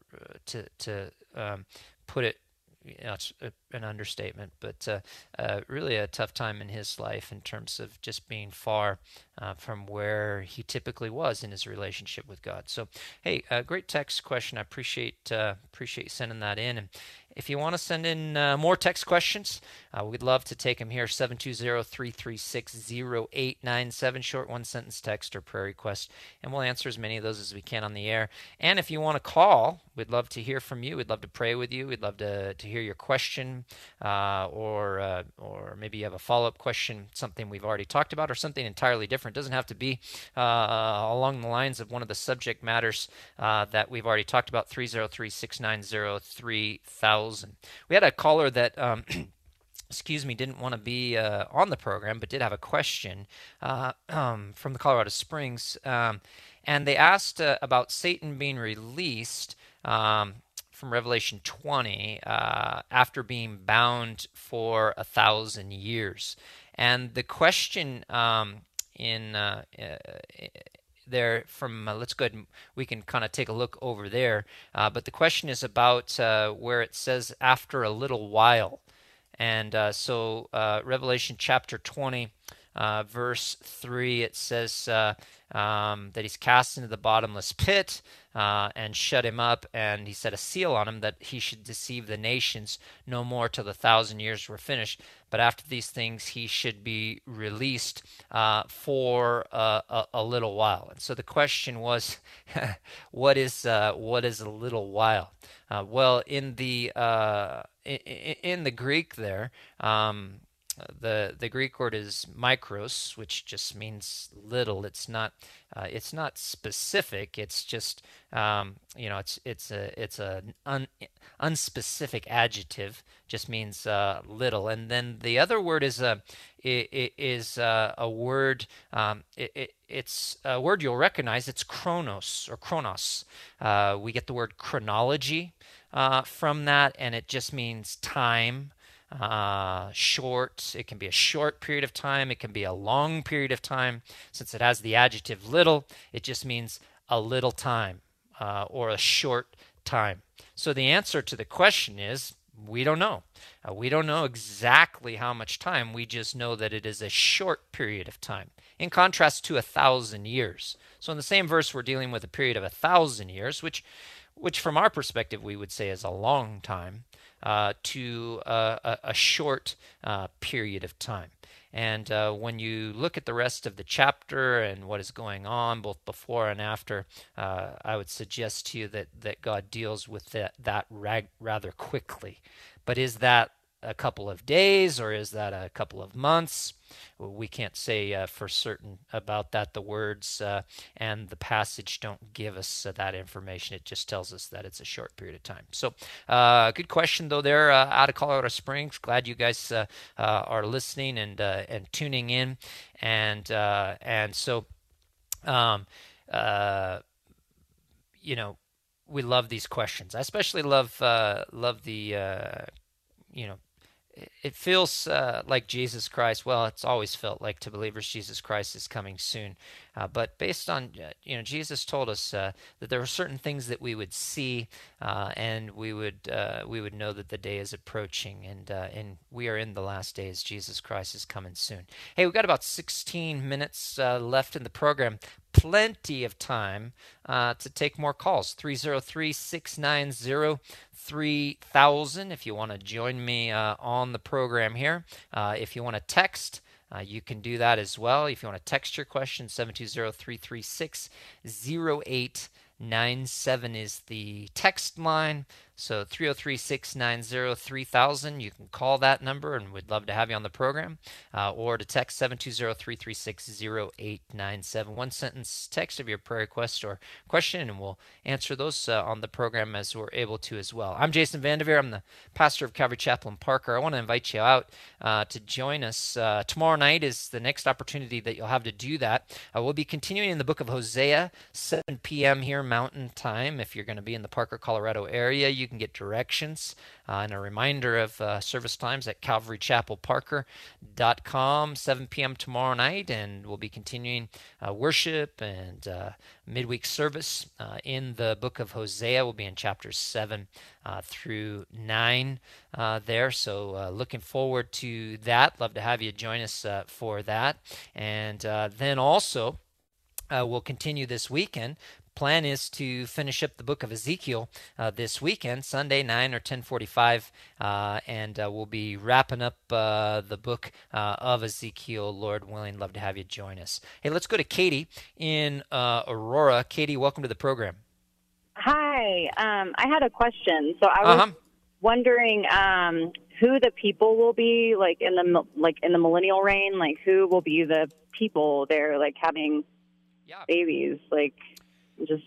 to to um, put it, you know, it's an understatement, but uh, uh, really a tough time in his life in terms of just being far uh, from where he typically was in his relationship with God. So, hey, great text question. I appreciate uh, appreciate sending that in, and if you want to send in uh, more text questions, uh, we'd love to take them here 720-336-0897 short one sentence text or prayer request and we'll answer as many of those as we can on the air. And if you want to call, we'd love to hear from you. We'd love to pray with you. We'd love to, to hear your question uh, or uh, or maybe you have a follow-up question, something we've already talked about or something entirely different. It doesn't have to be uh, along the lines of one of the subject matters uh, that we've already talked about 303-690-3000 we had a caller that. Um, excuse me, didn't want to be uh, on the program, but did have a question uh, um, from the Colorado Springs. Um, and they asked uh, about Satan being released um, from Revelation 20 uh, after being bound for a thousand years. And the question um, in uh, uh, there from uh, let's go ahead and we can kind of take a look over there. Uh, but the question is about uh, where it says after a little while. And uh, so uh, revelation chapter 20 uh, verse 3, it says uh, um, that he's cast into the bottomless pit uh, and shut him up, and he set a seal on him that he should deceive the nations no more till the thousand years were finished. But after these things, he should be released uh, for a, a, little while. And so the question was, what is uh, what is a little while? Uh, well, in the in, the Greek, there. Um, the the Greek word is micros, which just means little. It's not uh, it's not specific. It's just um, you know it's it's a it's a un, unspecific adjective. Just means uh, little. And then the other word is a is a, a word. Um, it, it, it's a word you'll recognize. It's chronos or chronos. Uh, we get the word chronology uh, from that, and it just means time uh, short. It can be a short period of time. It can be a long period of time. Since it has the adjective little, it just means a little time uh, or a short time. So the answer to the question is we don't know. Uh, we don't know exactly how much time. We just know that it is a short period of time, in contrast to a thousand years. So in the same verse, we're dealing with a period of a thousand years, which, which from our perspective, we would say is a long time uh, to uh, a, a, short uh, period of time. And uh, when you look at the rest of the chapter and what is going on, both before and after, uh, I would suggest to you that, that God deals with that, that rather quickly. But is that a couple of days or is that a couple of months? We can't say uh, for certain about that. The words uh, and the passage don't give us uh, that information. It just tells us that it's a short period of time. So, uh, good question though. There uh, out of Colorado Springs. Glad you guys uh, are listening and and tuning in, and and so, um, you know, we love these questions. I especially love love the you know it feels uh, like Jesus Christ. Well, it's always felt like to believers Jesus Christ is coming soon. Uh, but based on, uh, you know, Jesus told us uh, that there were certain things that we would see, uh, and we would uh, we would know that the day is approaching, and and we are in the last days. Jesus Christ is coming soon. Hey, we've got about 16 minutes left in the program. Plenty of time to take more calls. 303 690 3000 if you want to join me on the program here. if you want to text, uh, you can do that as well. If you want to text your question, 720 336 0897 is the text line. So 303 690 3000. You can call that number and we'd love to have you on the program. Uh, or to text 720 336 0897. One sentence text of your prayer request or question, and we'll answer those uh, on the program as we're able to as well. I'm Jason Vandeveer. I'm the pastor of Calvary Chapel in Parker. I want to invite you out uh, to join us. Uh, tomorrow night is the next opportunity that you'll have to do that. Uh, we'll be continuing in the book of Hosea, 7 p.m. here Mountain Time. If you're going to be in the Parker, Colorado area, you you can get directions uh, and a reminder of uh, service times at calvarychapelparker.com, 7 p.m. tomorrow night. And we'll be continuing uh, worship and uh, midweek service uh, in the book of Hosea. We'll be in chapters 7 uh, through 9 there. So looking forward to that. Love to have you join us for that. And then also, uh, we'll continue this weekend plan is to finish up the book of Ezekiel uh, this weekend, Sunday, 9 or 1045, uh, and uh, we'll be wrapping up uh, the book uh, of Ezekiel, Lord willing. Love to have you join us. Hey, let's go to Katie in uh, Aurora. Katie, welcome to the program. Hi. Um, I had a question. So I was uh-huh. wondering um, who the people will be, like in the like in the millennial reign. Like who will be the people there, like having yeah. babies, like just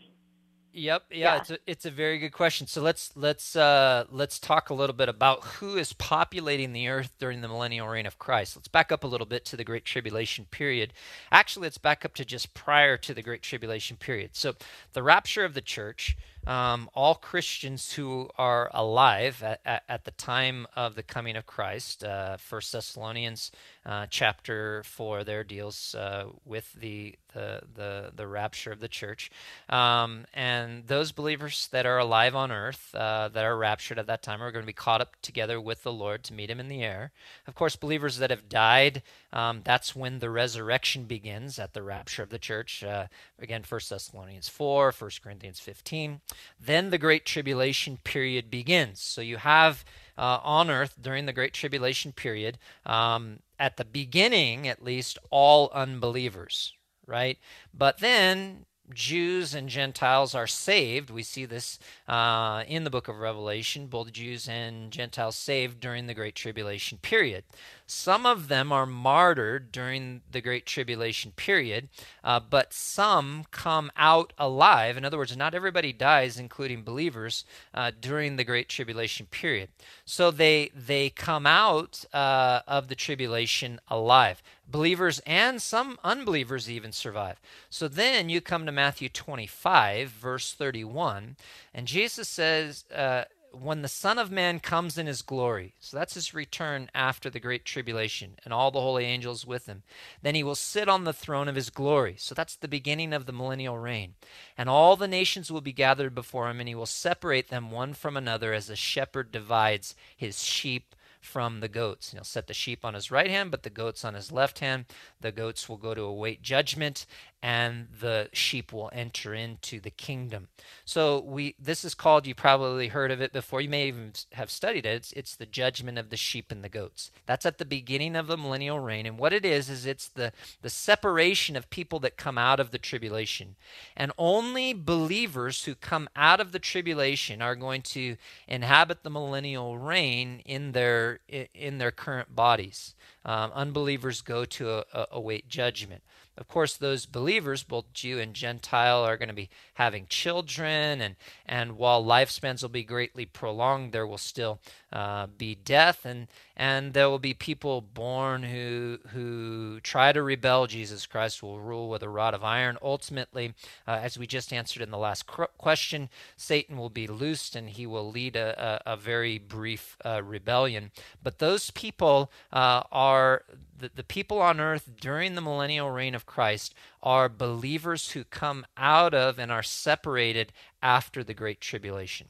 Yep, yeah, yeah, it's a it's a very good question. So let's let's uh, let's talk a little bit about who is populating the earth during the millennial reign of Christ. Let's back up a little bit to the Great Tribulation period. Actually, let's back up to just prior to the Great Tribulation period. So the rapture of the church um, all Christians who are alive at, at, at, the time of the coming of Christ. Uh, First Thessalonians uh, chapter four there deals uh, with the the the, the rapture of the church. Um, and those believers that are alive on earth, uh, that are raptured at that time, are going to be caught up together with the Lord to meet him in the air. Of course, believers that have died, um, that's when the resurrection begins at the rapture of the church. Uh, again, First Thessalonians 4, 1 Corinthians 15. Then the Great Tribulation period begins. So you have uh, on earth during the Great Tribulation period, um, at the beginning at least, all unbelievers, right? But then Jews and Gentiles are saved. We see this uh, in the book of Revelation, both Jews and Gentiles saved during the Great Tribulation period. Some of them are martyred during the Great Tribulation period, uh, but some come out alive. In other words, not everybody dies, including believers, uh, during the Great Tribulation period. So they they come out uh, of the tribulation alive. Believers and some unbelievers even survive. So then you come to Matthew 25, verse 31, and Jesus says, uh, when the Son of Man comes in his glory, so that's his return after the great tribulation, and all the holy angels with him, then he will sit on the throne of his glory. So that's the beginning of the millennial reign. And all the nations will be gathered before him, and he will separate them one from another as a shepherd divides his sheep from the goats. He'll set the sheep on his right hand, but the goats on his left hand. The goats will go to await judgment, and the sheep will enter into the kingdom. So we this is called you probably heard of it before. You may even have studied it. It's, it's the judgment of the sheep and the goats. That's at the beginning of the millennial reign, and what it is is it's the the separation of people that come out of the tribulation, and only believers who come out of the tribulation are going to inhabit the millennial reign in their in their current bodies. Um, unbelievers go to a, a, await judgment. Of course, those believers, both Jew and Gentile, are going to be having children, and, and while lifespans will be greatly prolonged, there will still uh, be death, and, and there will be people born who, who try to rebel. Jesus Christ will rule with a rod of iron. Ultimately, uh, as we just answered in the last question, Satan will be loosed and he will lead a, a, a very brief uh, rebellion. But those people uh, are the, the people on earth during the millennial reign of Christ are believers who come out of and are separated after the great tribulation.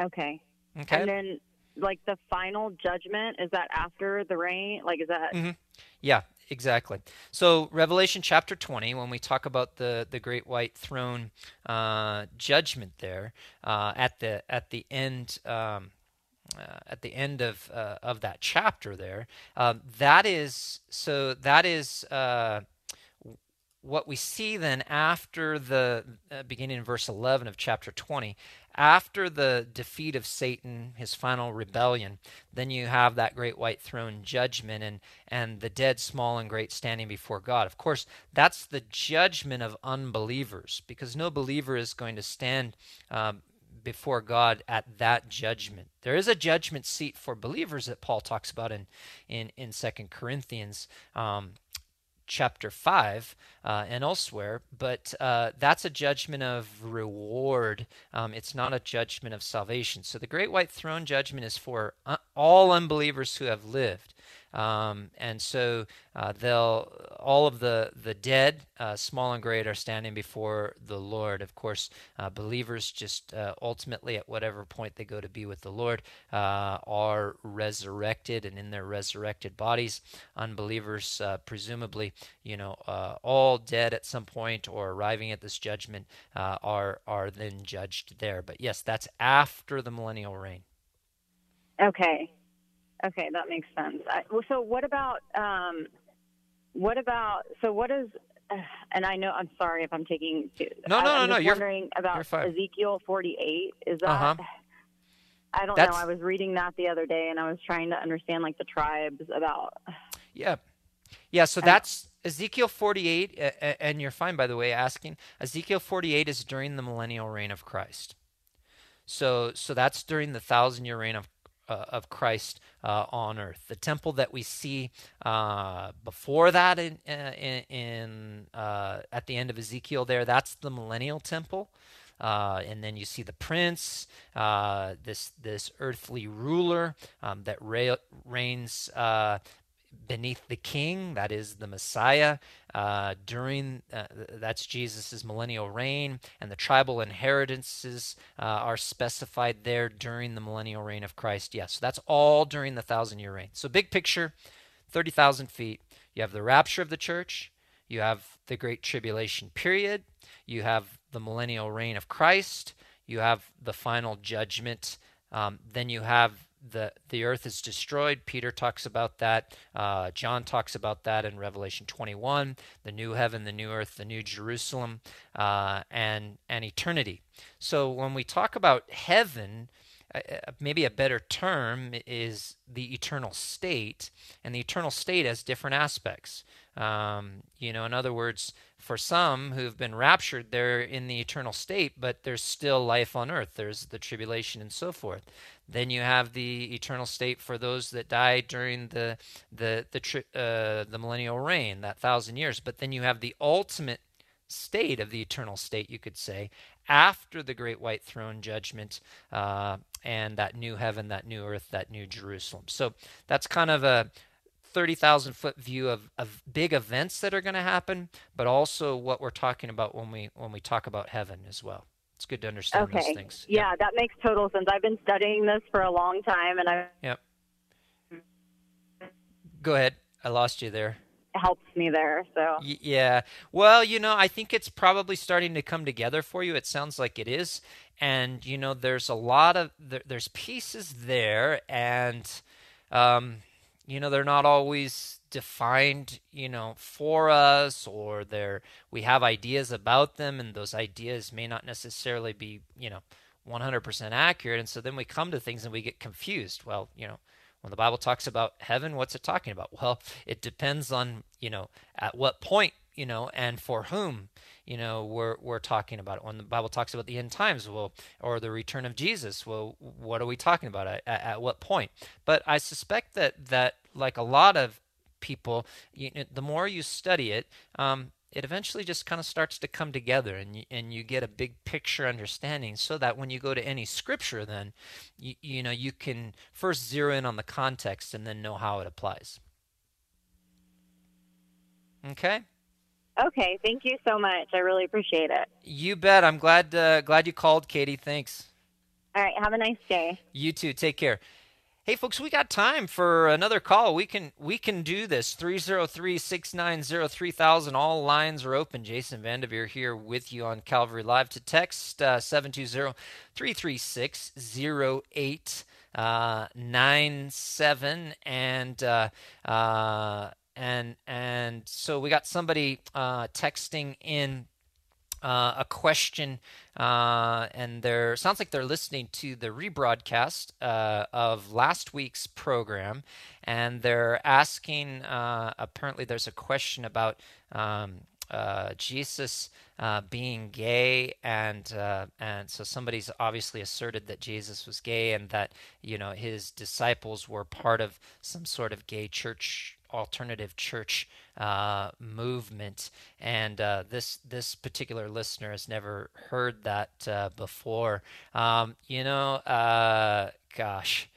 Okay. Okay. And then like the final judgment is that after the reign? Like is that mm-hmm. Yeah, exactly. So Revelation chapter 20 when we talk about the the great white throne uh, judgment there uh, at the at the end um, uh, at the end of uh, of that chapter there. Uh, that is so. That is uh, what we see then after the uh, beginning in verse 11 of chapter 20 after the defeat of satan his final rebellion then you have that great white throne judgment and and the dead small and great standing before god of course that's the judgment of unbelievers because no believer is going to stand um, before God at that judgment. There is a judgment seat for believers that Paul talks about in in in Second Corinthians. Um, chapter 5 uh, and elsewhere, but uh, that's a judgment of reward. Um, it's not a judgment of salvation. So the great white throne judgment is for uh, all unbelievers who have lived. Um, and so uh, they'll all of the the dead, uh, small and great, are standing before the Lord. Of course, uh, believers just uh, ultimately at whatever point they go to be with the Lord uh, are resurrected, and in their resurrected bodies, unbelievers uh, presumably, you know, all dead at some point or arriving at this judgment are are then judged there. But yes, that's after the millennial reign. Okay. Okay, that makes sense. I, so what about um, what about so what is and I know I'm sorry if I'm taking too, no no I, no no you're wondering about you're Ezekiel 48 is that uh-huh. I don't That's, know I was reading that the other day and I was trying to understand like the tribes about yeah yeah so that's Ezekiel 48 and you're fine by the way asking Ezekiel 48 is during the millennial reign of Christ so so that's during the thousand year reign of uh, of Christ uh, on earth. The temple that we see uh, before that in, uh, in, uh, at the end of Ezekiel there, that's the millennial temple. Uh, and then you see the prince, this this earthly ruler um, that reigns beneath the king, that is the Messiah, uh, during uh, that's Jesus' millennial reign, and the tribal inheritances uh, are specified there during the millennial reign of Christ. Yes, so that's all during the thousand year reign. So, big picture 30,000 feet. You have the rapture of the church, you have the great tribulation period, you have the millennial reign of Christ, you have the final judgment. Um, then you have the the earth is destroyed. Peter talks about that. Uh, John talks about that in Revelation 21. The new heaven, the new earth, the new Jerusalem, uh, and and eternity. So when we talk about heaven, uh, uh, maybe a better term is the eternal state, and the eternal state has different aspects. Um, you know, in other words, for some who've been raptured, they're in the eternal state, but there's still life on earth. There's the tribulation and so forth. Then you have the eternal state for those that died during the the the tri- uh, the millennial reign, that thousand years. But then you have the ultimate state of the eternal state, you could say, after the great white throne judgment uh, and that new heaven, that new earth, that new Jerusalem. So that's kind of a 30,000 foot view of, of big events that are going to happen, but also what we're talking about when we when we talk about heaven as well. It's good to understand okay. those things. Yeah, yep. that makes total sense. I've been studying this for a long time, and I. Yep. Go ahead. I lost you there. It Helps me there. So. Y- yeah. Well, you know, I think it's probably starting to come together for you. It sounds like it is, and you know, there's a lot of there, there's pieces there, and. Um, you know they're not always defined you know for us or they're we have ideas about them and those ideas may not necessarily be you know 100% accurate. And so then we come to things and we get confused. Well you know when the bible talks about heaven what's it talking about? Well it depends on you know at what point you know and for whom you know we're we're talking about it. When the bible talks about the end times well or the return of jesus well what are we talking about? At, at what point? But i suspect that that like a lot of people you know, the more you study it um, it eventually just kind of starts to come together and you, and you get a big picture understanding so that when you go to any scripture then you, you know you can first zero in on the context and then know how it applies. Okay Okay, thank you so much. I really appreciate it. You bet. I'm glad uh, glad you called, Katie. Thanks. All right, have a nice day. You too. Take care. Hey folks, we got time for another call. We can we can do this. 303-690-3000. All lines are open. Jason Vandeveer here with you on Calvary Live to text uh, 720-336-0897 uh, and uh, uh and and so we got somebody uh, texting in uh, a question, uh, and there sounds like they're listening to the rebroadcast uh, of last week's program, and they're asking. Uh, apparently, there's a question about. Um, uh, Jesus being gay, and and so somebody's obviously asserted that Jesus was gay, and that you know his disciples were part of some sort of gay church alternative church uh, movement, and uh, this this particular listener has never heard that uh, before. Um, you know, uh, gosh,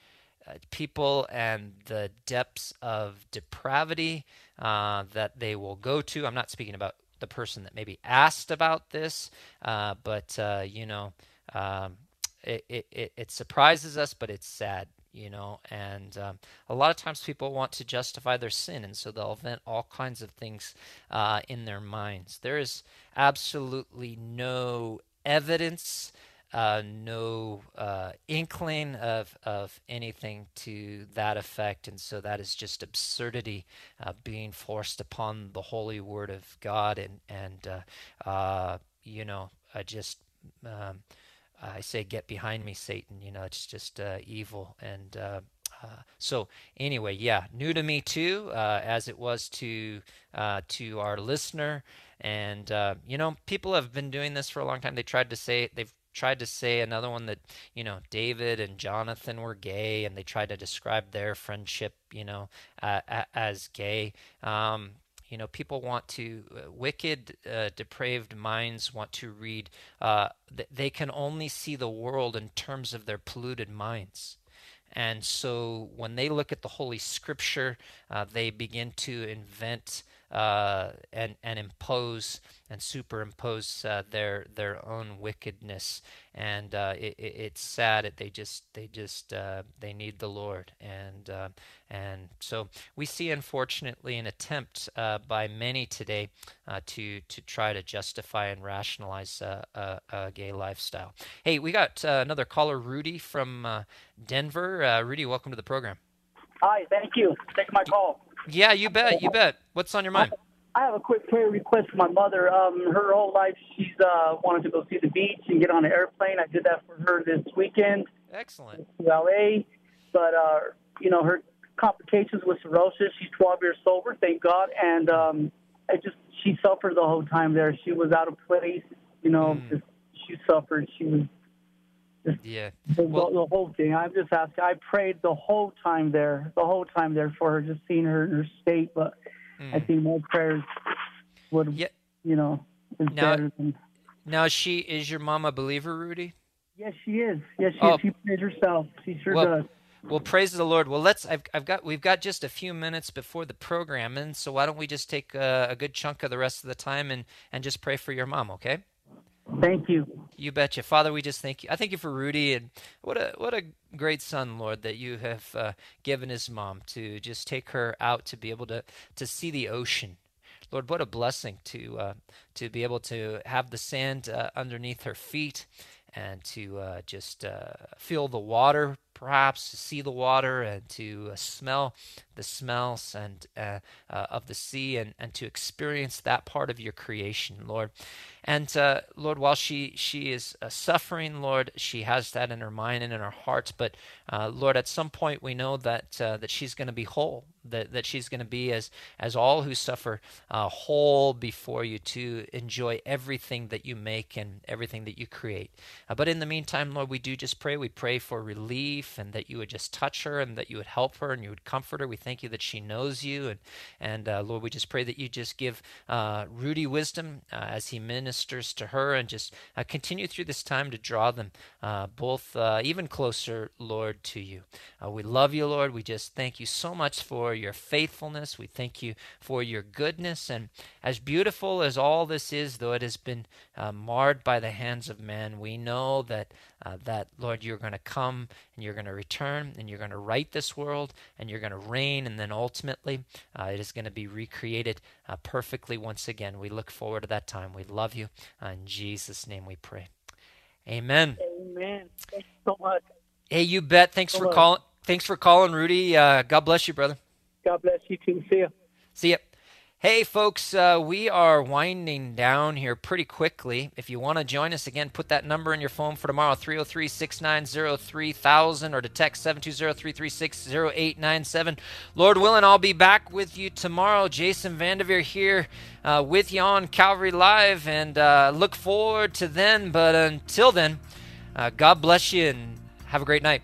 uh, people and the depths of depravity uh, that they will go to. I'm not speaking about the person that maybe asked about this, but you know. Um, it, it, it surprises us, but it's sad you know and um, a lot of times people want to justify their sin and so they'll invent all kinds of things uh, in their minds there is absolutely no evidence uh, no uh, inkling of, of anything to that effect. And so that is just absurdity uh, being forced upon the holy word of God. And, and uh, uh, you know, I just um, I say, "Get behind me, Satan." You know, it's just uh, evil. And uh, uh, so, anyway, yeah, new to me too, uh, as it was to uh, to our listener. And uh, you know, people have been doing this for a long time. They tried to say they've tried to say another one that you know David and Jonathan were gay, and they tried to describe their friendship, you know, as gay. Um, you know, people want to, uh, wicked, uh, depraved minds want to read, uh, th- they can only see the world in terms of their polluted minds. And so when they look at the Holy Scripture, uh, they begin to invent uh, and and impose and superimpose uh, their their own wickedness, and uh, it, it, it's sad that they just they just uh, they need the Lord, and uh, and so we see unfortunately an attempt uh, by many today to to try to justify and rationalize a, a, gay lifestyle. Hey, we got another caller, Rudy from Denver. Rudy, welcome to the program. Hi, thank you. Take my call. Yeah, you bet. You bet. What's on your mind? I have a quick prayer request for my mother. Um, her whole life, she's uh, wanted to go see the beach and get on an airplane. I did that for her this weekend. Excellent. To LA, but uh, you know her complications with cirrhosis. She's 12 years sober, thank God, and um, I just she suffered the whole time there. She was out of place. You know, mm. just, she suffered. She was yeah. The, well, the, whole thing. I'm just asking. I prayed the whole time there, the whole time there for her, just seeing her in her state. But mm. I think my prayers would, yeah. you know, is now, better than. Now, she is your mom a believer, Rudy? Yes, she is. Yes, she, oh. she prays herself. She sure well, does. Well, praise the Lord. Well, let's. I've, I've got. We've got just a few minutes before the program, and so why don't we just take a, a good chunk of the rest of the time and and just pray for your mom, okay? Thank you. You betcha, Father. We just thank you. I thank you for Rudy, and what a what a great son, Lord, that you have uh, given his mom to just take her out to be able to to see the ocean. Lord, what a blessing to uh, to be able to have the sand uh, underneath her feet and to uh, just uh, feel the water perhaps to see the water and to uh, smell the smells and uh, uh, of the sea and, and to experience that part of your creation, Lord. And uh, Lord, while she she is uh, suffering, Lord, she has that in her mind and in her heart. But uh, Lord, at some point we know that that she's going to be whole. That, that she's going to be as as all who suffer whole before you to enjoy everything that you make and everything that you create. but in the meantime, Lord, we do just pray. We pray for relief life and that you would just touch her and that you would help her and you would comfort her. We thank you that she knows you. And, and uh, Lord, we just pray that you just give uh, Rudy wisdom uh, as he ministers to her and just uh, continue through this time to draw them uh, both uh, even closer, Lord, to you. we love you, Lord. We just thank you so much for your faithfulness. We thank you for your goodness. And as beautiful as all this is, though it has been marred by the hands of man, we know that, that Lord, you're going to come and you're going to return and you're going to right this world and you're going to reign and then ultimately uh, it is going to be recreated uh, perfectly once again. We look forward to that time. We love you. Uh, in Jesus' name we pray. Amen. Amen. Thanks so much. Hey, you bet. Thanks so for calling. Thanks for calling, Rudy. Uh, God bless you, brother. God bless you too. See ya. See you. Hey, folks, uh, we are winding down here pretty quickly. If you want to join us again, put that number in your phone for tomorrow 303 690 3000 or to text 720 336 0897. Lord willing, I'll be back with you tomorrow. Jason Vandeveer here uh, with you on Calvary Live and uh, look forward to then. But until then, uh, God bless you and have a great night.